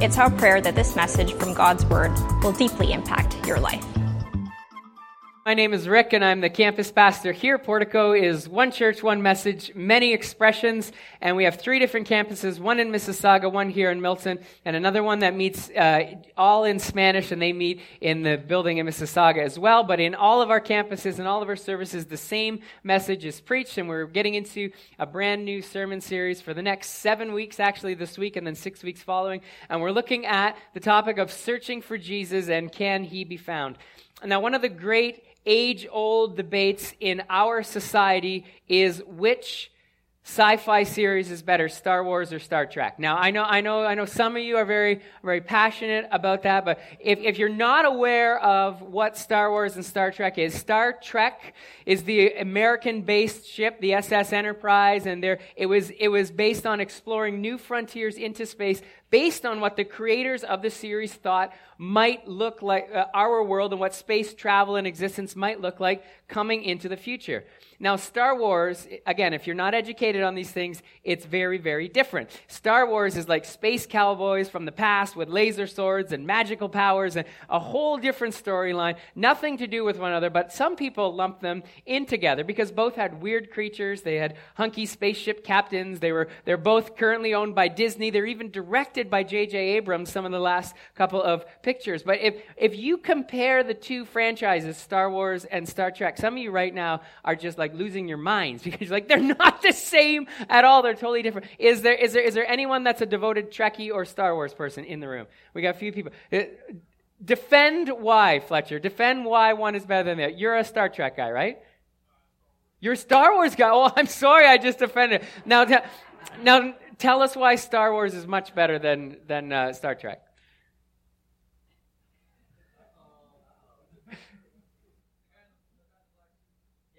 It's our prayer that this message from God's Word will deeply impact your life. My name is Rick, and I'm the campus pastor here. Portico is one church, one message, many expressions, and we have three different campuses one in Mississauga, one here in Milton, and another one that meets uh, all in Spanish, and they meet in the building in Mississauga as well. But in all of our campuses and all of our services, the same message is preached, and we're getting into a brand new sermon series for the next seven weeks, actually, this week, and then six weeks following. And we're looking at the topic of searching for Jesus and can he be found. Now, one of the great age old debates in our society is which sci-fi series is better, Star Wars or Star Trek. Now, I know, I know, I know some of you are very, very passionate about that, but if, if you're not aware of what Star Wars and Star Trek is, Star Trek is the American-based ship, the SS Enterprise, and there, it was, it was based on exploring new frontiers into space based on what the creators of the series thought might look like uh, our world and what space travel and existence might look like coming into the future. Now, Star Wars, again, if you're not educated on these things, it's very, very different. Star Wars is like space cowboys from the past with laser swords and magical powers and a whole different storyline, nothing to do with one another, but some people lump them in together because both had weird creatures. They had hunky spaceship captains. They were, they're both currently owned by Disney. They're even directed by J.J. Abrams, some of the last couple of pictures. But if, if you compare the two franchises, Star Wars and Star Trek, some of you right now are just like, like losing your minds because you're like they're not the same at all. They're totally different. Is there is there is there anyone that's a devoted Trekkie or Star Wars person in the room? We got a few people. Uh, defend why, Fletcher. Defend why one is better than the other. You're a Star Trek guy, right? You're a Star Wars guy. Oh, I'm sorry, I just offended. Now, t- now tell us why Star Wars is much better than than uh, Star Trek.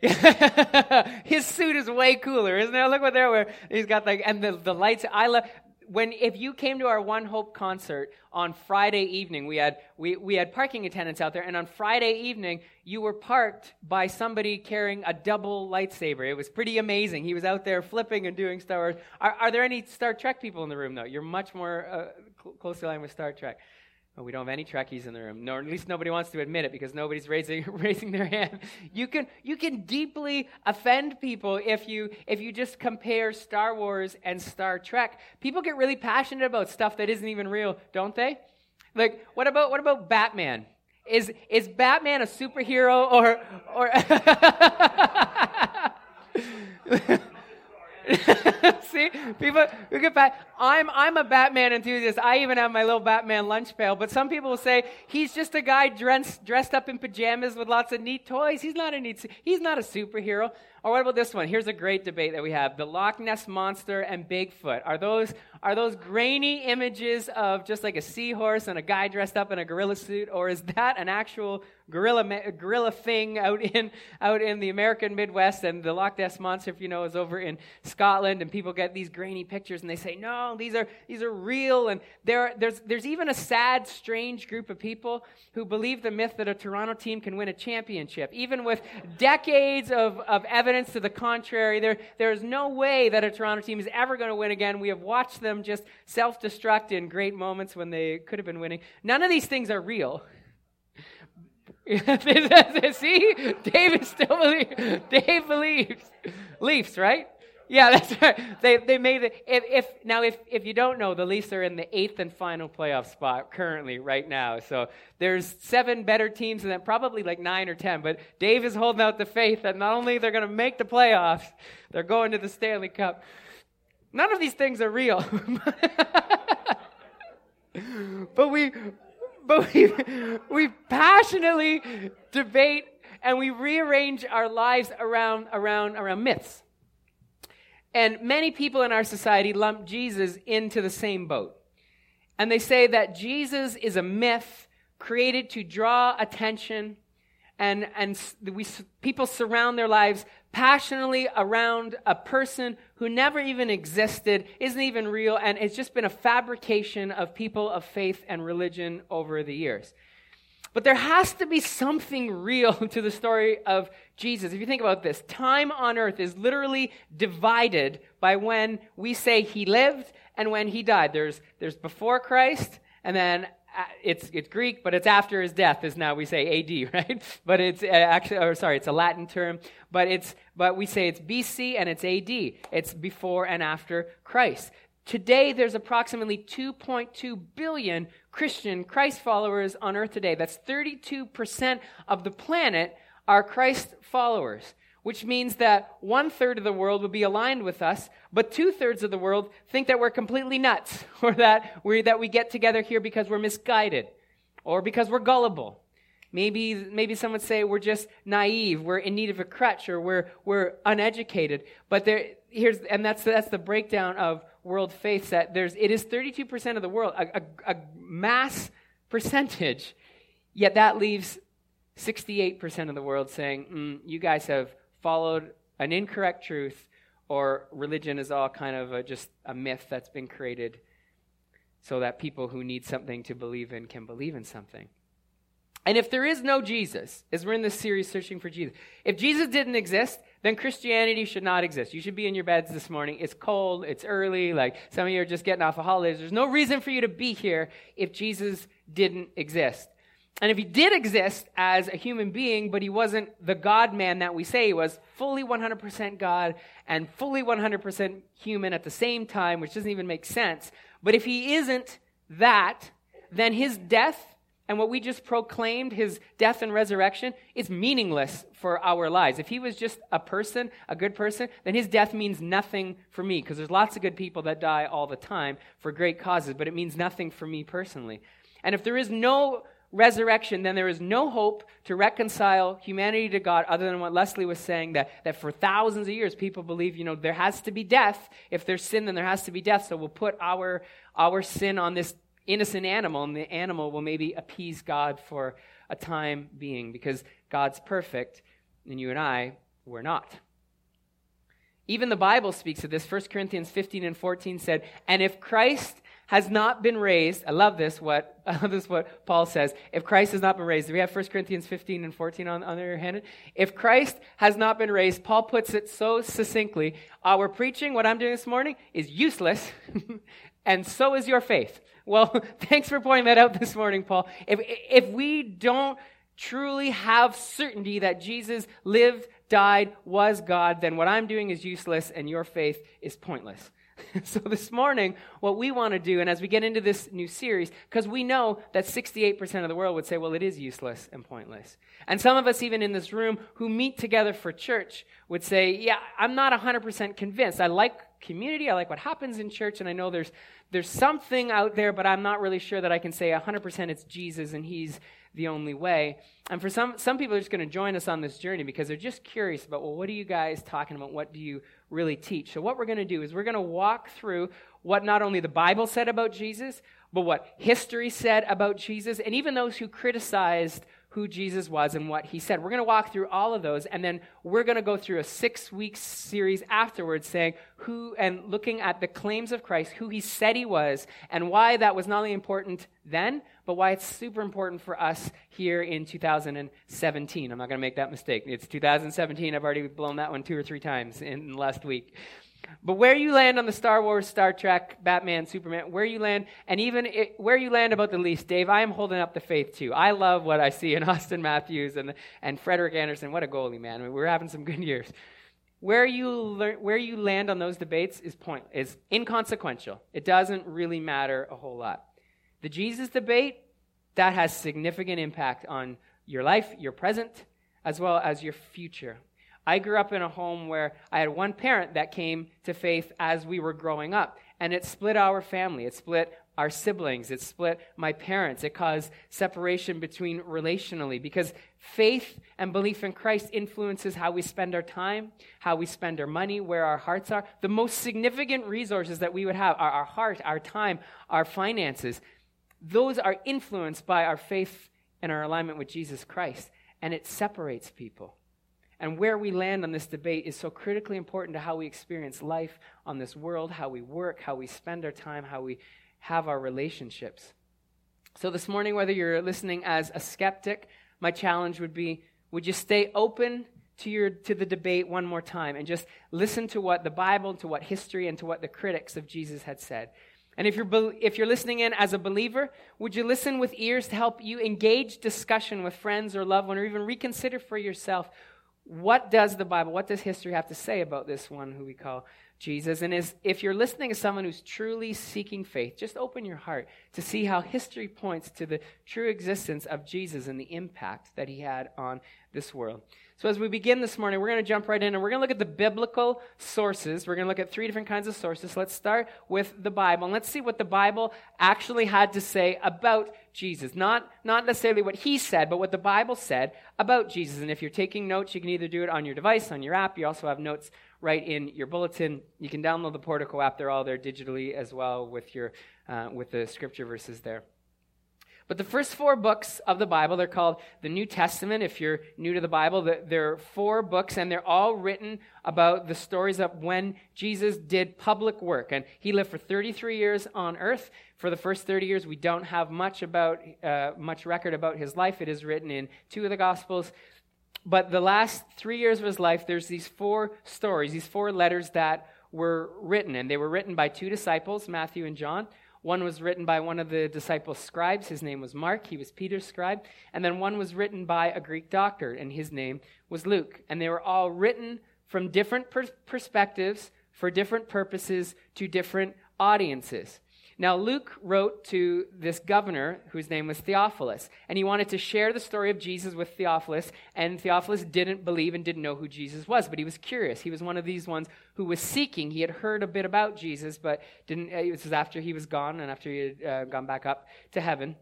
His suit is way cooler, isn't it? Look what they're wearing. He's got like, and the, the lights. I love when if you came to our One Hope concert on Friday evening, we had we, we had parking attendants out there, and on Friday evening, you were parked by somebody carrying a double lightsaber. It was pretty amazing. He was out there flipping and doing Star Wars. Are, are there any Star Trek people in the room though? You're much more uh, cl- closely aligned with Star Trek. Well, we don't have any Trekkies in the room, nor at least nobody wants to admit it because nobody's raising, raising their hand. You can, you can deeply offend people if you, if you just compare Star Wars and Star Trek. People get really passionate about stuff that isn't even real, don't they? Like, what about, what about Batman? Is, is Batman a superhero or, or, See, people we get back. I'm I'm a Batman enthusiast. I even have my little Batman lunch pail. But some people will say he's just a guy dressed dressed up in pajamas with lots of neat toys. He's not a neat. He's not a superhero. Or what about this one? Here's a great debate that we have: the Loch Ness monster and Bigfoot. Are those are those grainy images of just like a seahorse and a guy dressed up in a gorilla suit, or is that an actual gorilla gorilla thing out in out in the American Midwest? And the Loch Ness monster, if you know, is over in Scotland, and people get these grainy pictures and they say, no, these are these are real. And there there's there's even a sad, strange group of people who believe the myth that a Toronto team can win a championship, even with decades of, of evidence to the contrary. There there is no way that a Toronto team is ever going to win again. We have watched them just self destruct in great moments when they could have been winning. None of these things are real. See? David still believes. Dave believes. Leafs, right? Yeah, that's right. They, they made it. If, if, now, if, if you don't know, the Leafs are in the eighth and final playoff spot currently, right now. So there's seven better teams than that, probably like nine or ten. But Dave is holding out the faith that not only they're going to make the playoffs, they're going to the Stanley Cup. None of these things are real. but we but we we passionately debate and we rearrange our lives around around around myths. And many people in our society lump Jesus into the same boat. And they say that Jesus is a myth created to draw attention and, and we, people surround their lives passionately around a person who never even existed, isn't even real, and it's just been a fabrication of people of faith and religion over the years. But there has to be something real to the story of Jesus. If you think about this, time on earth is literally divided by when we say he lived and when he died. There's, there's before Christ, and then uh, it's, it's Greek, but it's after his death, is now we say AD, right? But it's uh, actually, or sorry, it's a Latin term, but it's, but we say it's BC and it's AD. It's before and after Christ. Today, there's approximately 2.2 billion Christian Christ followers on earth today. That's 32% of the planet are Christ followers which means that one third of the world will be aligned with us, but two thirds of the world think that we're completely nuts, or that we that we get together here because we're misguided, or because we're gullible. Maybe, maybe some would say we're just naive, we're in need of a crutch, or we're, we're uneducated. But there, here's, and that's, that's the breakdown of world faith that there's, it is 32% of the world, a, a, a mass percentage. Yet that leaves 68% of the world saying, mm, you guys have followed an incorrect truth or religion is all kind of a, just a myth that's been created so that people who need something to believe in can believe in something. And if there is no Jesus, as we're in this series searching for Jesus, if Jesus didn't exist, then Christianity should not exist. You should be in your beds this morning. It's cold, it's early, like some of you are just getting off of holidays. There's no reason for you to be here if Jesus didn't exist. And if he did exist as a human being, but he wasn't the God man that we say he was, fully 100% God and fully 100% human at the same time, which doesn't even make sense. But if he isn't that, then his death and what we just proclaimed, his death and resurrection, is meaningless for our lives. If he was just a person, a good person, then his death means nothing for me, because there's lots of good people that die all the time for great causes, but it means nothing for me personally. And if there is no resurrection, then there is no hope to reconcile humanity to God other than what Leslie was saying that, that for thousands of years people believe, you know, there has to be death. If there's sin, then there has to be death. So we'll put our, our sin on this innocent animal, and the animal will maybe appease God for a time being because God's perfect, and you and I, we're not. Even the Bible speaks of this. 1 Corinthians 15 and 14 said, And if Christ has not been raised, I love this, what, I love this what Paul says. If Christ has not been raised, do we have 1 Corinthians 15 and 14 on, on your hand? If Christ has not been raised, Paul puts it so succinctly, our preaching, what I'm doing this morning, is useless, and so is your faith. Well, thanks for pointing that out this morning, Paul. If, if we don't truly have certainty that Jesus lived, died, was God, then what I'm doing is useless and your faith is pointless. so this morning, what we want to do, and as we get into this new series, because we know that 68% of the world would say, well, it is useless and pointless. And some of us, even in this room, who meet together for church, would say, yeah, I'm not 100% convinced. I like community, I like what happens in church, and I know there's, there's something out there, but I'm not really sure that I can say 100% it's Jesus and He's the only way. And for some, some people are just going to join us on this journey because they're just curious about, well, what are you guys talking about? What do you really teach? So, what we're going to do is we're going to walk through what not only the Bible said about Jesus, but what history said about Jesus, and even those who criticized who Jesus was and what he said. We're going to walk through all of those, and then we're going to go through a six week series afterwards saying who and looking at the claims of Christ, who he said he was, and why that was not only important then, but why it's super important for us here in 2017. I'm not going to make that mistake. It's 2017. I've already blown that one two or three times in the last week. But where you land on the Star Wars, Star Trek, Batman, Superman, where you land, and even it, where you land about the Leafs, Dave, I am holding up the faith too. I love what I see in Auston Matthews and, and Frederik Andersen. What a goalie, man. I mean, we're having some good years. Where you, where you land on those debates is, point, is inconsequential. It doesn't really matter a whole lot. The Jesus debate, that has significant impact on your life, your present, as well as your future. I grew up in a home where I had one parent that came to faith as we were growing up, and it split our family. It split our siblings. It split my parents. It caused separation between relationally because faith and belief in Christ influences how we spend our time, how we spend our money, where our hearts are. The most significant resources that we would have are our heart, our time, our finances. those are influenced by our faith and our alignment with Jesus Christ, and it separates people. And where we land on this debate is so critically important to how we experience life on this world, how we work, how we spend our time, how we have our relationships. So, this morning, whether you're listening as a skeptic, my challenge would be would you stay open to, your, to the debate one more time and just listen to what the Bible, to what history, and to what the critics of Jesus had said? And if you're, if you're listening in as a believer, would you listen with ears to help you engage discussion with friends or loved one, or even reconsider for yourself what does the Bible, what does history have to say about this one who we call Jesus? And is, if you're listening as someone who's truly seeking faith, just open your heart to see how history points to the true existence of Jesus and the impact that he had on this world. So as we begin this morning, we're going to jump right in and we're going to look at the biblical sources. We're going to look at three different kinds of sources. Let's start with the Bible and let's see what the Bible actually had to say about Jesus. Not, not necessarily what he said, but what the Bible said about Jesus. And if you're taking notes, you can either do it on your device, on your app. You also have notes right in your bulletin. You can download the Portico app. They're all there digitally as well with your, uh, with the scripture verses there. But the first four books of the Bible, they're called the New Testament. If you're new to the Bible, there are four books, and they're all written about the stories of when Jesus did public work. And he lived for 33 years on earth. For the first 30 years, we don't have much about, uh, much record about his life. It is written in two of the Gospels. But the last three years of his life, there's these four stories, these four letters that were written. And they were written by two disciples, Matthew and John. One was written by one of the disciples' scribes. His name was Mark. He was Peter's scribe. And then one was written by a Greek doctor, and his name was Luke. And they were all written from different per- perspectives for different purposes to different audiences. Now, Luke wrote to this governor whose name was Theophilus, and he wanted to share the story of Jesus with Theophilus, and Theophilus didn't believe and didn't know who Jesus was, but he was curious. He was one of these ones who was seeking. He had heard a bit about Jesus, but didn't, uh, this was after he was gone and after he had uh, gone back up to heaven.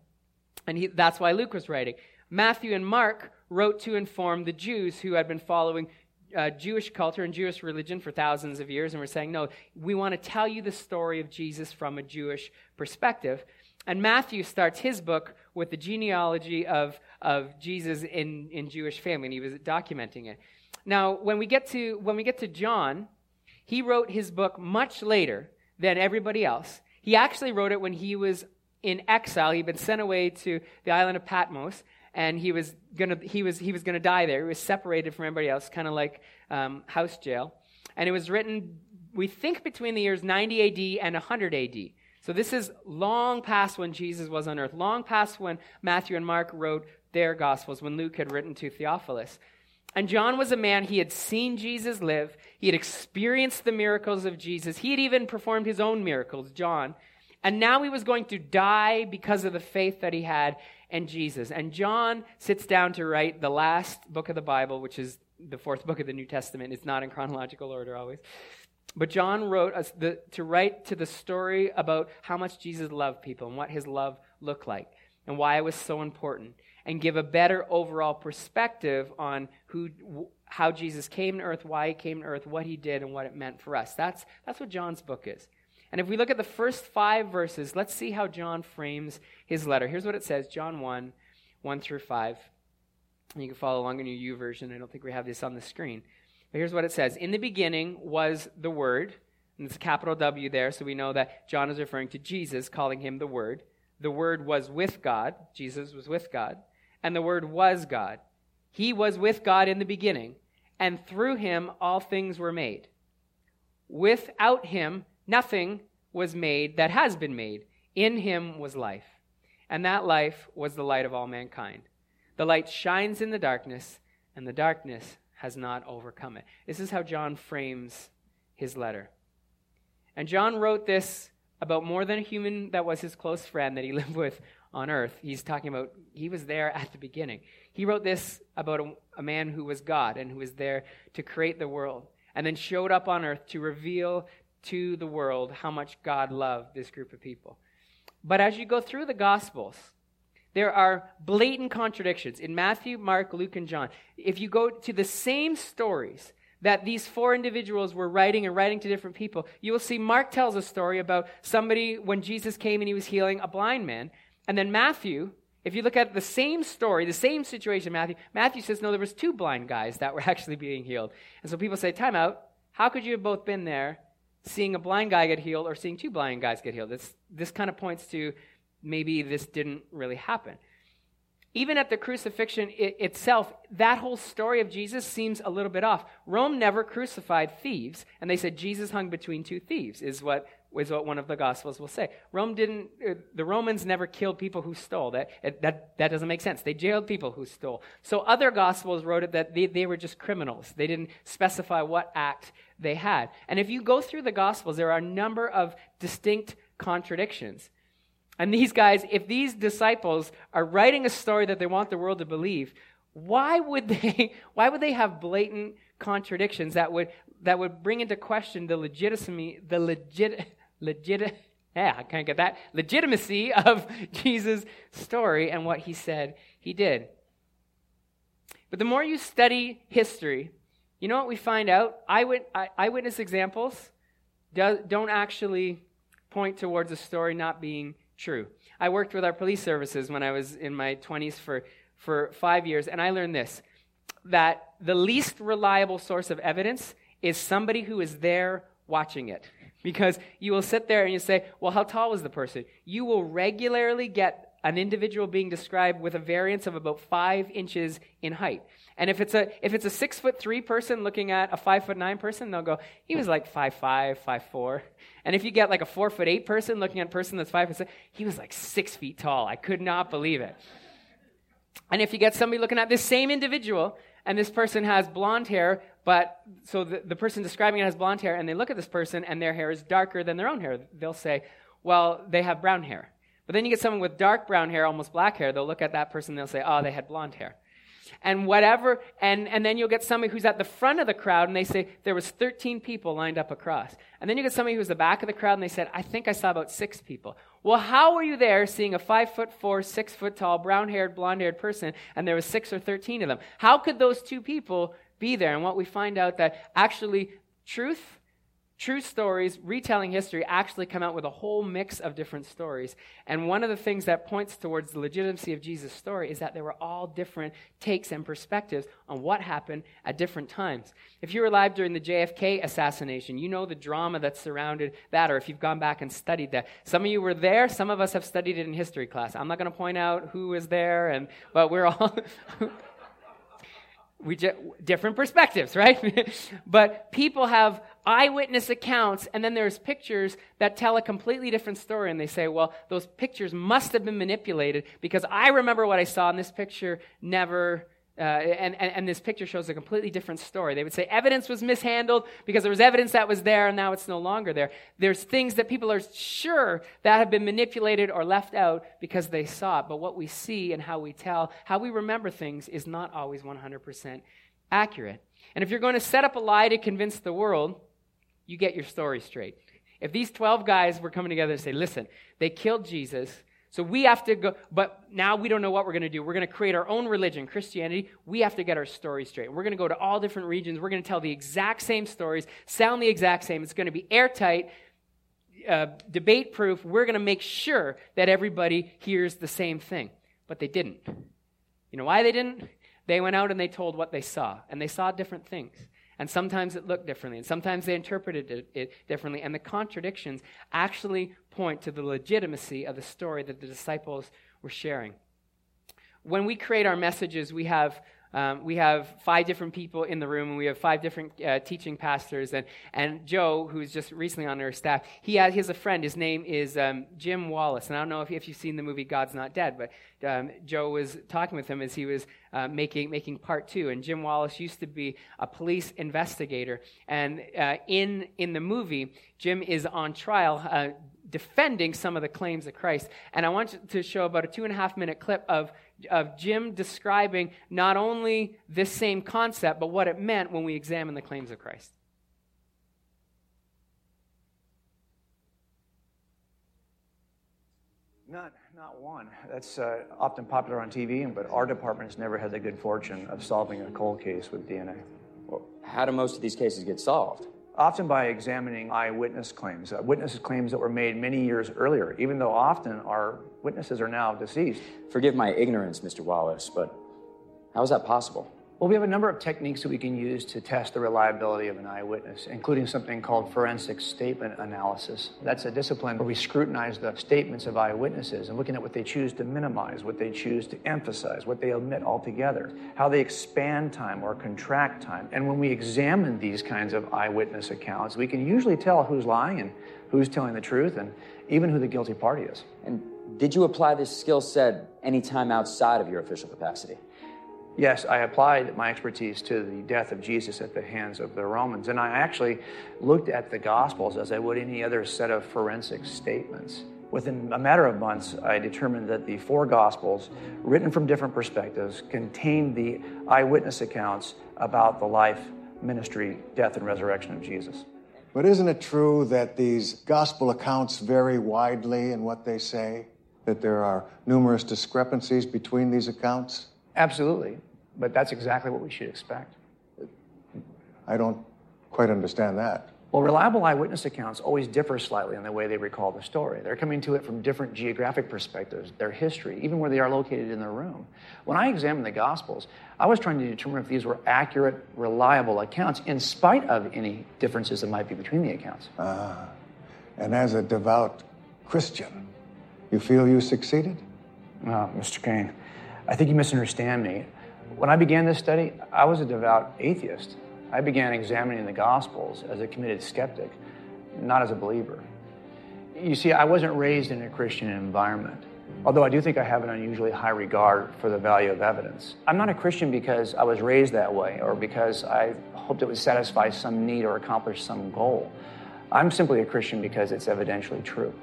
And he, that's why Luke was writing. Matthew and Mark wrote to inform the Jews who had been following uh, Jewish culture and Jewish religion for thousands of years, and we're saying, no, we want to tell you the story of Jesus from a Jewish perspective. And Matthew starts his book with the genealogy of, of Jesus in, in Jewish family, and he was documenting it. Now, when we get to when we get to John, he wrote his book much later than everybody else. He actually wrote it when he was in exile. He'd been sent away to the island of Patmos, and he was gonna he was he was gonna die there. He was separated from everybody else, kind of like um, house jail. And it was written, we think, between the years 90 AD and 100 AD. So this is long past when Jesus was on earth, long past when Matthew and Mark wrote their gospels, when Luke had written to Theophilus. And John was a man, he had seen Jesus live, he had experienced the miracles of Jesus, he had even performed his own miracles, John. And now he was going to die because of the faith that he had in Jesus. And John sits down to write the last book of the Bible, which is the fourth book of the New Testament. It's not in chronological order always. But John wrote the, to write to the story about how much Jesus loved people and what his love looked like and why it was so important and give a better overall perspective on who, how Jesus came to earth, why he came to earth, what he did, and what it meant for us. That's, that's what John's book is. And if we look at the first five verses, let's see how John frames his letter. Here's what it says John 1 1 through 5. And you can follow along in your YouVersion. I don't think we have this on the screen. But here's what it says In the beginning was the Word, and it's a capital W there, so we know that John is referring to Jesus, calling him the Word. The Word was with God, Jesus was with God, and the Word was God. He was with God in the beginning, and through him all things were made. Without him, Nothing was made that has been made. In him was life, and that life was the light of all mankind. The light shines in the darkness, and the darkness has not overcome it. This is how John frames his letter. And John wrote this about more than a human that was his close friend that he lived with on earth. He's talking about, he was there at the beginning. He wrote this about a, a, man who was God and who was there to create the world and then showed up on earth to reveal to the world how much God loved this group of people. But as you go through the Gospels, there are blatant contradictions in Matthew, Mark, Luke, and John. If you go to the same stories that these four individuals were writing and writing to different people, you will see Mark tells a story about somebody when Jesus came and he was healing a blind man. And then Matthew, if you look at the same story, the same situation, Matthew, Matthew says, no, there was two blind guys that were actually being healed. And so people say, time out. How could you have both been there, seeing a blind guy get healed or seeing two blind guys get healed? This, this kind of points to maybe this didn't really happen. Even at the crucifixion it, itself, that whole story of Jesus seems a little bit off. Rome never crucified thieves, and they said Jesus hung between two thieves, is what is what one of the gospels will say. Rome didn't, uh, the Romans never killed people who stole. That, that, that doesn't make sense. They jailed people who stole. So other gospels wrote it that they, they were just criminals. They didn't specify what act they had. And if you go through the gospels, there are a number of distinct contradictions. And these guys, if these disciples are writing a story that they want the world to believe, why would they, why would they have blatant contradictions that would, that would bring into question the legitimacy, the legit, legit, yeah, I can't get that, legitimacy of Jesus' story and what he said he did. But the more you study history, you know what we find out? Eyewitness examples don't actually point towards a story not being true. I worked with our police services when I was in my 20s for, for five years, and I learned this that the least reliable source of evidence is somebody who is there watching it. Because you will sit there and you say, well, how tall was the person? You will regularly get an individual being described with a variance of about five inches in height. And if it's a if it's a six foot three person looking at a five foot nine person, they'll go, he was like five five, five four. And if you get like a four foot eight person looking at a person that's five foot, six, he was like six feet tall. I could not believe it. And if you get somebody looking at this same individual, and this person has blonde hair, but so the, the person describing it has blonde hair, and they look at this person and their hair is darker than their own hair, they'll say, well, they have brown hair. But then you get someone with dark brown hair, almost black hair, they'll look at that person and they'll say, oh, they had blonde hair. And whatever and, and then you'll get somebody who's at the front of the crowd and they say there was 13 people lined up across. And then you get somebody who's the back of the crowd and they said i think i saw about six people. Well how were you there seeing a five foot four six foot tall brown haired blonde haired person and there was six or 13 of them? How could those two people be there and what we find out that actually truth True stories, retelling history, actually come out with a whole mix of different stories. And one of the things that points towards the legitimacy of Jesus' story is that there were all different takes and perspectives on what happened at different times. If you were alive during the JFK assassination, you know the drama that surrounded that, or if you've gone back and studied that. Some of you were there, some of us have studied it in history class. I'm not going to point out who was there, and, but we're all. we just, different perspectives, right? but people have eyewitness accounts, and then there's pictures that tell a completely different story, and they say, well, those pictures must have been manipulated because I remember what I saw, and this picture never uh, and, and, and, this picture shows a completely different story. They would say evidence was mishandled because there was evidence that was there and now it's no longer there. There's things that people are sure that have been manipulated or left out because they saw it. But what we see and how we tell, how we remember things is not always 100% accurate. And if you're going to set up a lie to convince the world, you get your story straight. If these 12 guys were coming together and say, listen, they killed Jesus, so we have to go, but now we don't know what we're going to do. We're going to create our own religion, Christianity. We have to get our story straight. We're going to go to all different regions. We're going to tell the exact same stories, sound the exact same. It's going to be airtight, uh, debate proof. We're going to make sure that everybody hears the same thing. But they didn't. You know why they didn't? They went out and they told what they saw, and they saw different things. And sometimes it looked differently, and sometimes they interpreted it, it, differently. And the contradictions actually point to the legitimacy of the story that the disciples were sharing. When we create our messages, we have um, we have five different people in the room, and we have five different uh, teaching pastors. And, and Joe, who's just recently on our staff, he has, he has a friend. His name is um, Jim Wallace. And I don't know if, if you've seen the movie God's Not Dead, but um, Joe was talking with him as he was uh, making, making part two. And Jim Wallace used to be a police investigator. And uh, in, in the movie, Jim is on trial uh, defending some of the claims of Christ. And I want to show about a two and a half minute clip of of Jim describing not only this same concept, but what it meant when we examine the claims of Christ. Not, not one. That's uh, often popular on TV, but our department has never had the good fortune of solving a cold case with DNA. Well, how do most of these cases get solved? Often by examining eyewitness claims, uh, witness claims that were made many years earlier, even though often our witnesses are now deceased. Forgive my ignorance, Mr. Wallace, but how is that possible? Well, we have a number of techniques that we can use to test the reliability of an eyewitness, including something called forensic statement analysis. That's a discipline where we scrutinize the statements of eyewitnesses and looking at what they choose to minimize, what they choose to emphasize, what they omit altogether, how they expand time or contract time. And when we examine these kinds of eyewitness accounts, we can usually tell who's lying and who's telling the truth and even who the guilty party is. And did you apply this skill set any time outside of your official capacity? Yes, I applied my expertise to the death of Jesus at the hands of the Romans, and I actually looked at the Gospels as I would any other set of forensic statements. Within a matter of months, I determined that the four Gospels, written from different perspectives, contained the eyewitness accounts about the life, ministry, death, and resurrection of Jesus. But isn't it true that these Gospel accounts vary widely in what they say? That there are numerous discrepancies between these accounts? Absolutely. But that's exactly what we should expect. I don't quite understand that. Well, reliable eyewitness accounts always differ slightly in the way they recall the story. They're coming to it from different geographic perspectives, their history, even where they are located in the room. When I examined the Gospels, I was trying to determine if these were accurate, reliable accounts, in spite of any differences that might be between the accounts. Ah, and as a devout Christian, you feel you succeeded? No, Mr. Kane, I think you misunderstand me. When I began this study, I was a devout atheist. I began examining the Gospels as a committed skeptic, not as a believer. You see, I wasn't raised in a Christian environment, although I do think I have an unusually high regard for the value of evidence. I'm not a Christian because I was raised that way or because I hoped it would satisfy some need or accomplish some goal. I'm simply a Christian because it's evidentially true.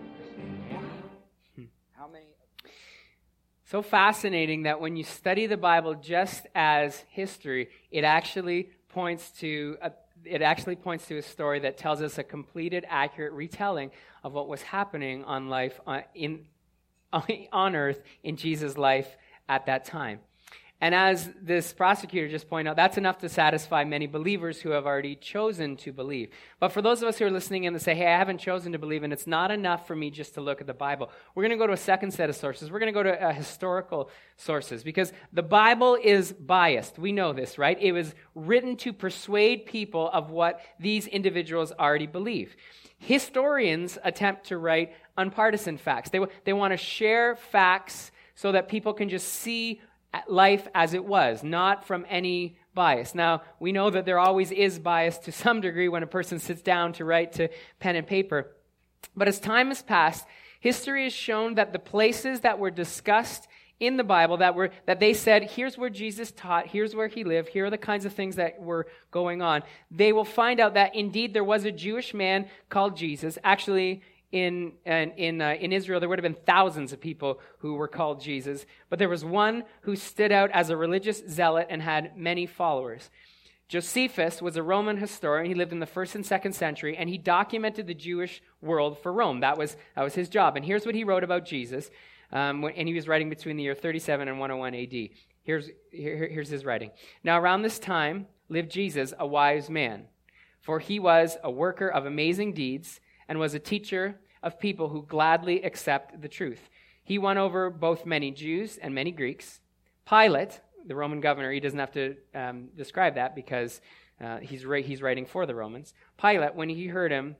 So fascinating that when you study the Bible just as history, it actually points to a, it actually points to a story that tells us a completed, accurate retelling of what was happening on life on, uh, in on earth in Jesus' life at that time. And as this prosecutor just pointed out, that's enough to satisfy many believers who have already chosen to believe. But for those of us who are listening in and say, hey, I haven't chosen to believe, and it's not enough for me just to look at the Bible, we're going to go to a second set of sources. We're going to go to uh, historical sources because the Bible is biased. We know this, right? It was written to persuade people of what these individuals already believe. Historians attempt to write unpartisan facts. They, they want to share facts so that people can just see life as it was, not from any bias. Now, we know that there always is bias to some degree when a person sits down to write to pen and paper. But as time has passed, history has shown that the places that were discussed in the Bible that were that they said, here's where Jesus taught, here's where he lived, here are the kinds of things that were going on. They will find out that indeed there was a Jewish man called Jesus. Actually, in, in, uh, in Israel, there would have been thousands of people who were called Jesus, but there was one who stood out as a religious zealot and had many followers. Josephus was a Roman historian. He lived in the first and second century, and he documented the Jewish world for Rome. That was, that was his job. And here's what he wrote about Jesus, um, and he was writing between the year 37 and 101 AD. Here's, here, here's his writing. Now, around this time lived Jesus, a wise man, for he was a worker of amazing deeds and was a teacher of people who gladly accept the truth. He won over both many Jews and many Greeks. Pilate, the Roman governor, he doesn't have to um, describe that because uh, he's, ra- he's writing for the Romans. Pilate, when he heard him,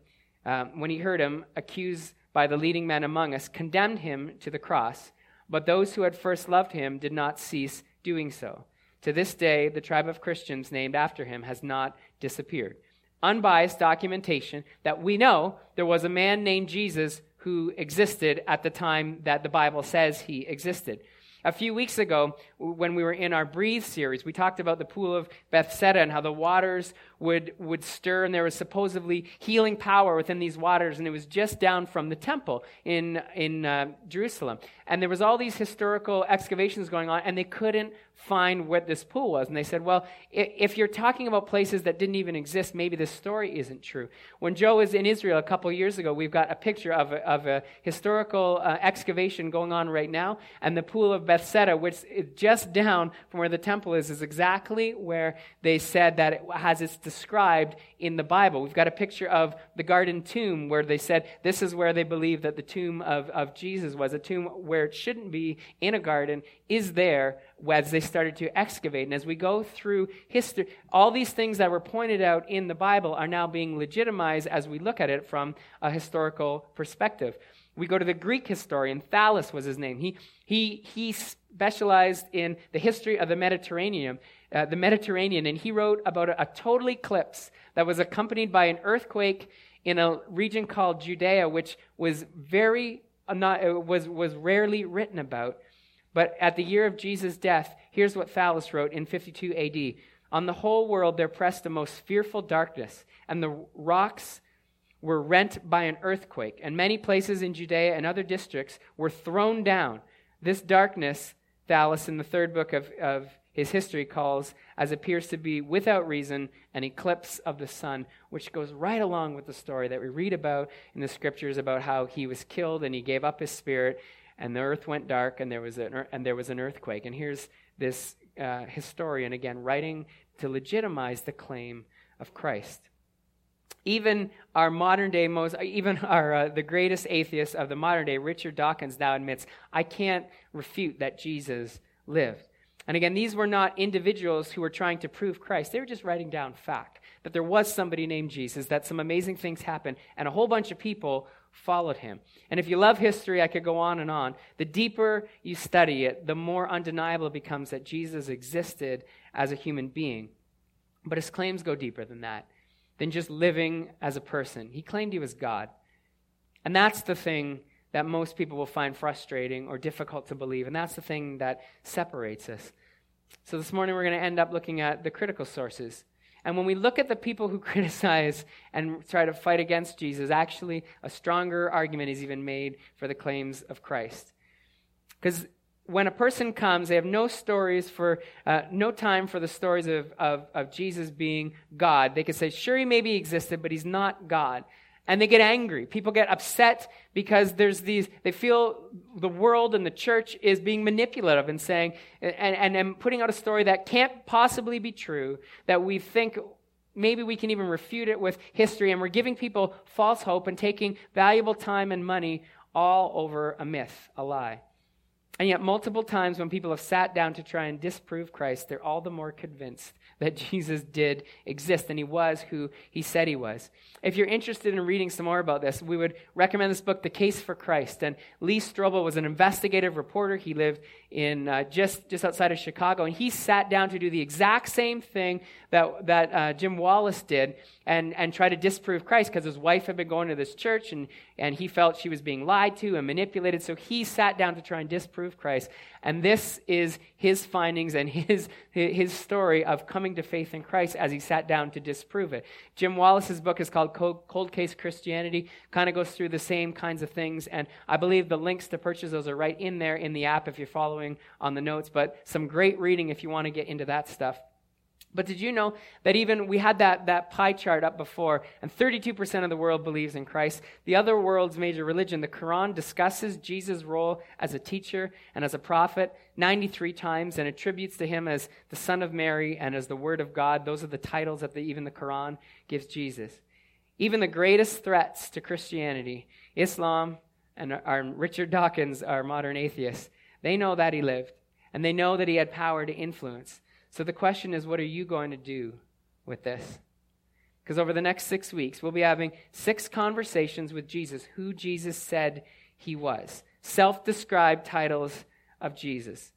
um, when he heard him accused by the leading men among us, condemned him to the cross. But those who had first loved him did not cease doing so. To this day, the tribe of Christians named after him has not disappeared unbiased documentation that we know there was a man named Jesus who existed at the time that the Bible says he existed. A few weeks ago, when we were in our Breathe series, we talked about the pool of Bethesda and how the waters would, would stir, and there was supposedly healing power within these waters, and it was just down from the temple in, in uh, Jerusalem. And there was all these historical excavations going on, and they couldn't find what this pool was. And they said, well, if you're talking about places that didn't even exist, maybe this story isn't true. When Joe was in Israel a couple years ago, we've got a picture of a, of a historical uh, excavation going on right now. And the pool of Bethesda, which is just down from where the temple is, is exactly where they said that it has it's described in the Bible. We've got a picture of the garden tomb where they said this is where they believe that the tomb of, of Jesus was, a tomb where it shouldn't be in a garden, is there as they started to excavate. And as we go through history, all these things that were pointed out in the Bible are now being legitimized as we look at it from a historical perspective. We go to the Greek historian, Thallus was his name. He, he, he specialized in the history of the Mediterranean, uh, the Mediterranean, and he wrote about a, a total eclipse that was accompanied by an earthquake in a region called Judea, which was very uh, not, uh, was, was rarely written about. But at the year of Jesus' death, here's what Thallus wrote in 52 AD. On the whole world there pressed a most fearful darkness, and the rocks were rent by an earthquake, and many places in Judea and other districts were thrown down. This darkness, Thallus in the third book of, of his history calls, as appears to be without reason, an eclipse of the sun, which goes right along with the story that we read about in the scriptures about how he was killed and he gave up his spirit and the earth went dark, and there was an, and there was an earthquake. And here's this uh, historian, again, writing to legitimize the claim of Christ. Even our modern day most, even our uh, the greatest atheist of the modern day, Richard Dawkins, now admits, I can't refute that Jesus lived. And again, these were not individuals who were trying to prove Christ. They were just writing down fact that there was somebody named Jesus, that some amazing things happened, and a whole bunch of people followed him. And if you love history, I could go on and on. The deeper you study it, the more undeniable it becomes that Jesus existed as a human being. But his claims go deeper than that, than just living as a person. He claimed he was God. And that's the thing that most people will find frustrating or difficult to believe. And that's the thing that separates us. So this morning we're going to end up looking at the critical sources. And when we look at the people who criticize and try to fight against Jesus, actually, a stronger argument is even made for the claims of Christ. Because when a person comes, they have no stories for, uh, no time for the stories of, of, of Jesus being God. They could say, sure, he maybe existed, but he's not God. And they get angry. People get upset because there's these, they feel the world and the church is being manipulative and saying, and, and, and putting out a story that can't possibly be true, that we think maybe we can even refute it with history, and we're giving people false hope and taking valuable time and money all over a myth, a lie. And yet, multiple times when people have sat down to try and disprove Christ, they're all the more convinced that Jesus did exist and he was who he said he was. If you're interested in reading some more about this, we would recommend this book, The Case for Christ. And Lee Strobel was an investigative reporter. He lived in uh, just, just outside of Chicago, and he sat down to do the exact same thing that, that uh, Jim Wallace did and, and try to disprove Christ because his wife had been going to this church and, and he felt she was being lied to and manipulated. So he sat down to try and disprove Christ. And this is his findings and his, his story of coming to faith in Christ as he sat down to disprove it. Jim Wallace's book is called Cold Case Christianity, kind of goes through the same kinds of things. And I believe the links to purchase those are right in there in the app if you're following on the notes. But some great reading if you want to get into that stuff. But did you know that even we had that, that pie chart up before, and 32% of the world believes in Christ? The other world's major religion, the Quran, discusses Jesus' role as a teacher and as a prophet 93 times and attributes to him as the Son of Mary and as the Word of God. Those are the titles that the, even the Quran gives Jesus. Even the greatest threats to Christianity, Islam, and our Richard Dawkins, our modern atheist, they know that he lived, and they know that he had power to influence. So the question is, what are you going to do with this? Because over the next six weeks, we'll be having six conversations with Jesus, who Jesus said he was, self described titles of Jesus.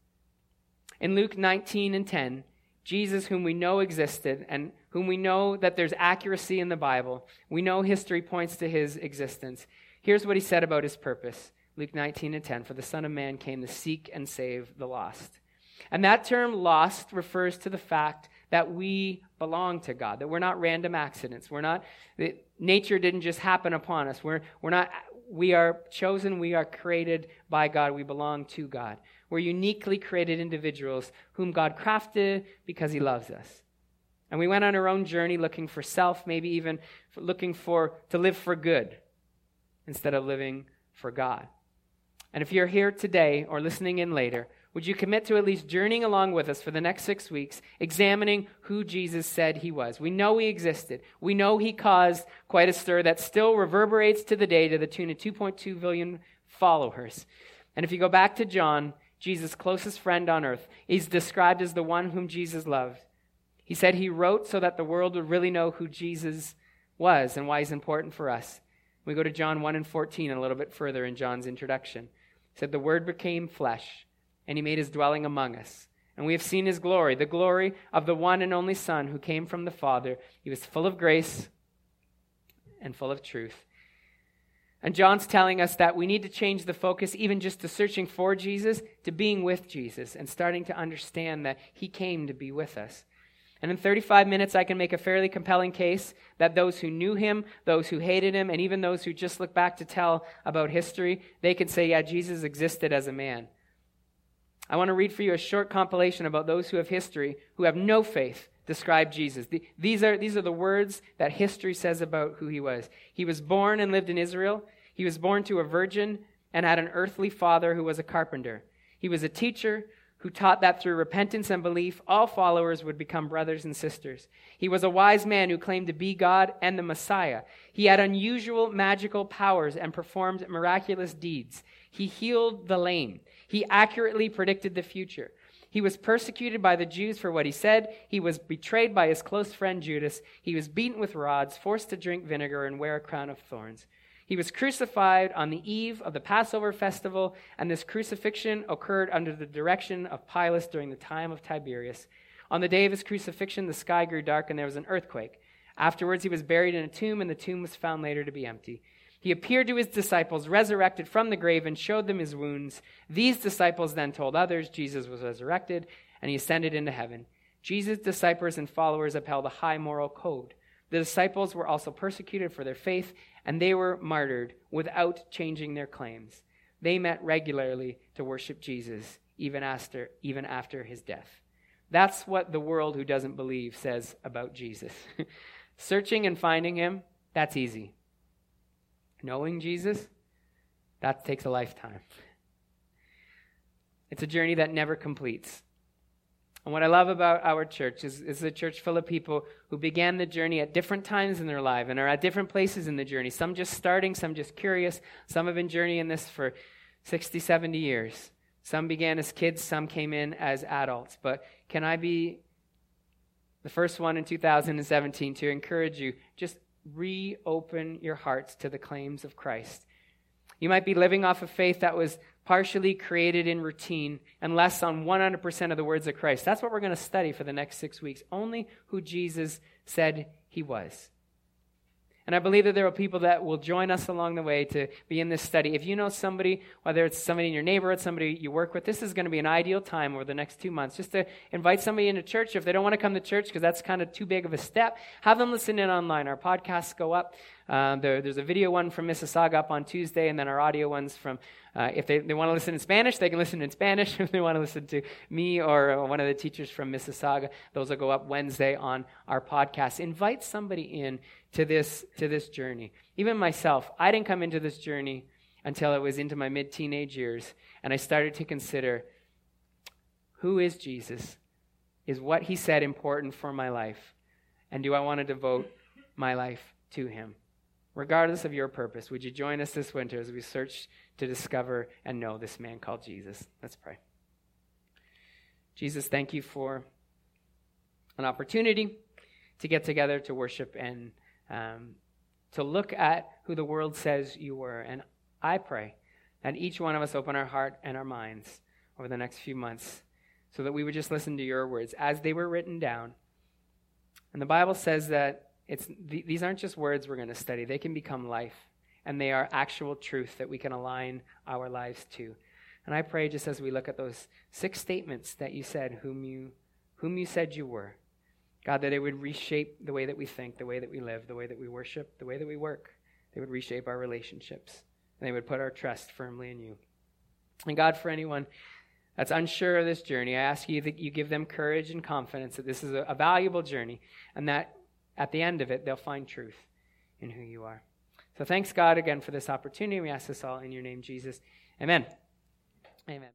In Luke 19 and 10, Jesus, whom we know existed and whom we know that there's accuracy in the Bible, we know history points to his existence. Here's what he said about his purpose Luke 19 and 10 For the Son of Man came to seek and save the lost. And that term lost refers to the fact that we belong to God, that we're not random accidents. We're not, nature didn't just happen upon us. We're, we're not, we are chosen, we are created by God, we belong to God. We're uniquely created individuals whom God crafted because He loves us. And we went on our own journey looking for self, maybe even looking for to live for good instead of living for God. And if you're here today or listening in later, would you commit to at least journeying along with us for the next six weeks, examining who Jesus said he was? We know he existed. We know he caused quite a stir that still reverberates to the day to the tune of 2.2 billion followers. And if you go back to John, Jesus' closest friend on earth, he's described as the one whom Jesus loved. He said he wrote so that the world would really know who Jesus was and why he's important for us. We go to John 1 and 14 a little bit further in John's introduction. Said, The Word became flesh, and he made his dwelling among us. And we have seen his glory, the glory of the one and only Son who came from the Father. He was full of grace and full of truth. And John's telling us that we need to change the focus, even just to searching for Jesus, to being with Jesus and starting to understand that he came to be with us. And in 35 minutes, I can make a fairly compelling case that those who knew him, those who hated him, and even those who just look back to tell about history, they can say, yeah, Jesus existed as a man. I want to read for you a short compilation about those who have history, who have no faith, describe Jesus. These are, these are the words that history says about who he was. He was born and lived in Israel. He was born to a virgin and had an earthly father who was a carpenter. He was a teacher who taught that through repentance and belief, all followers would become brothers and sisters. He was a wise man who claimed to be God and the Messiah. He had unusual magical powers and performed miraculous deeds. He healed the lame. He accurately predicted the future. He was persecuted by the Jews for what he said. He was betrayed by his close friend Judas. He was beaten with rods, forced to drink vinegar, and wear a crown of thorns. He was crucified on the eve of the Passover festival, and this crucifixion occurred under the direction of Pilate during the time of Tiberius. On the day of his crucifixion, the sky grew dark and there was an earthquake. Afterwards, he was buried in a tomb, and the tomb was found later to be empty. He appeared to his disciples, resurrected from the grave, and showed them his wounds. These disciples then told others Jesus was resurrected, and he ascended into heaven. Jesus' disciples and followers upheld a high moral code. The disciples were also persecuted for their faith, and they were martyred without changing their claims. They met regularly to worship Jesus, even after, even after his death. That's what the world who doesn't believe says about Jesus. Searching and finding him, that's easy. Knowing Jesus, that takes a lifetime. It's a journey that never completes. And what I love about our church is, is a church full of people who began the journey at different times in their life and are at different places in the journey. Some just starting, some just curious. Some have been journeying this for 60, 70 years. Some began as kids, some came in as adults. But can I be the first one in 2017 to encourage you? Just reopen your hearts to the claims of Christ. You might be living off of faith that was partially created in routine, and less on 100% of the words of Christ. That's what we're going to study for the next six weeks. Only who Jesus said he was. And I believe that there are people that will join us along the way to be in this study. If you know somebody, whether it's somebody in your neighborhood, somebody you work with, this is going to be an ideal time over the next two months just to invite somebody into church. If they don't want to come to church because that's kind of too big of a step, have them listen in online. Our podcasts go up. Uh, there, there's a video one from Mississauga up on Tuesday, and then our audio ones from uh, if they, they want to listen in Spanish, they can listen in Spanish. If they want to listen to me or one of the teachers from Mississauga, those will go up Wednesday on our podcast. Invite somebody in to this, to this journey. Even myself, I didn't come into this journey until I was into my mid teenage years, and I started to consider who is Jesus? Is what he said important for my life? And do I want to devote my life to him? Regardless of your purpose, would you join us this winter as we search to discover and know this man called Jesus. Let's pray. Jesus, thank you for an opportunity to get together to worship and um, to look at who the world says you were. And I pray that each one of us open our heart and our minds over the next few months so that we would just listen to your words as they were written down. And the Bible says that it's, th- these aren't just words we're going to study, they can become life and they are actual truth that we can align our lives to. And I pray just as we look at those six statements that you said, whom you, whom you said you were, God, that it would reshape the way that we think, the way that we live, the way that we worship, the way that we work. They would reshape our relationships. And they would put our trust firmly in you. And God, for anyone that's unsure of this journey, I ask you that you give them courage and confidence that this is a, a valuable journey and that at the end of it, they'll find truth in who you are. So thanks, God, again for this opportunity. We ask this all in your name, Jesus. Amen. Amen.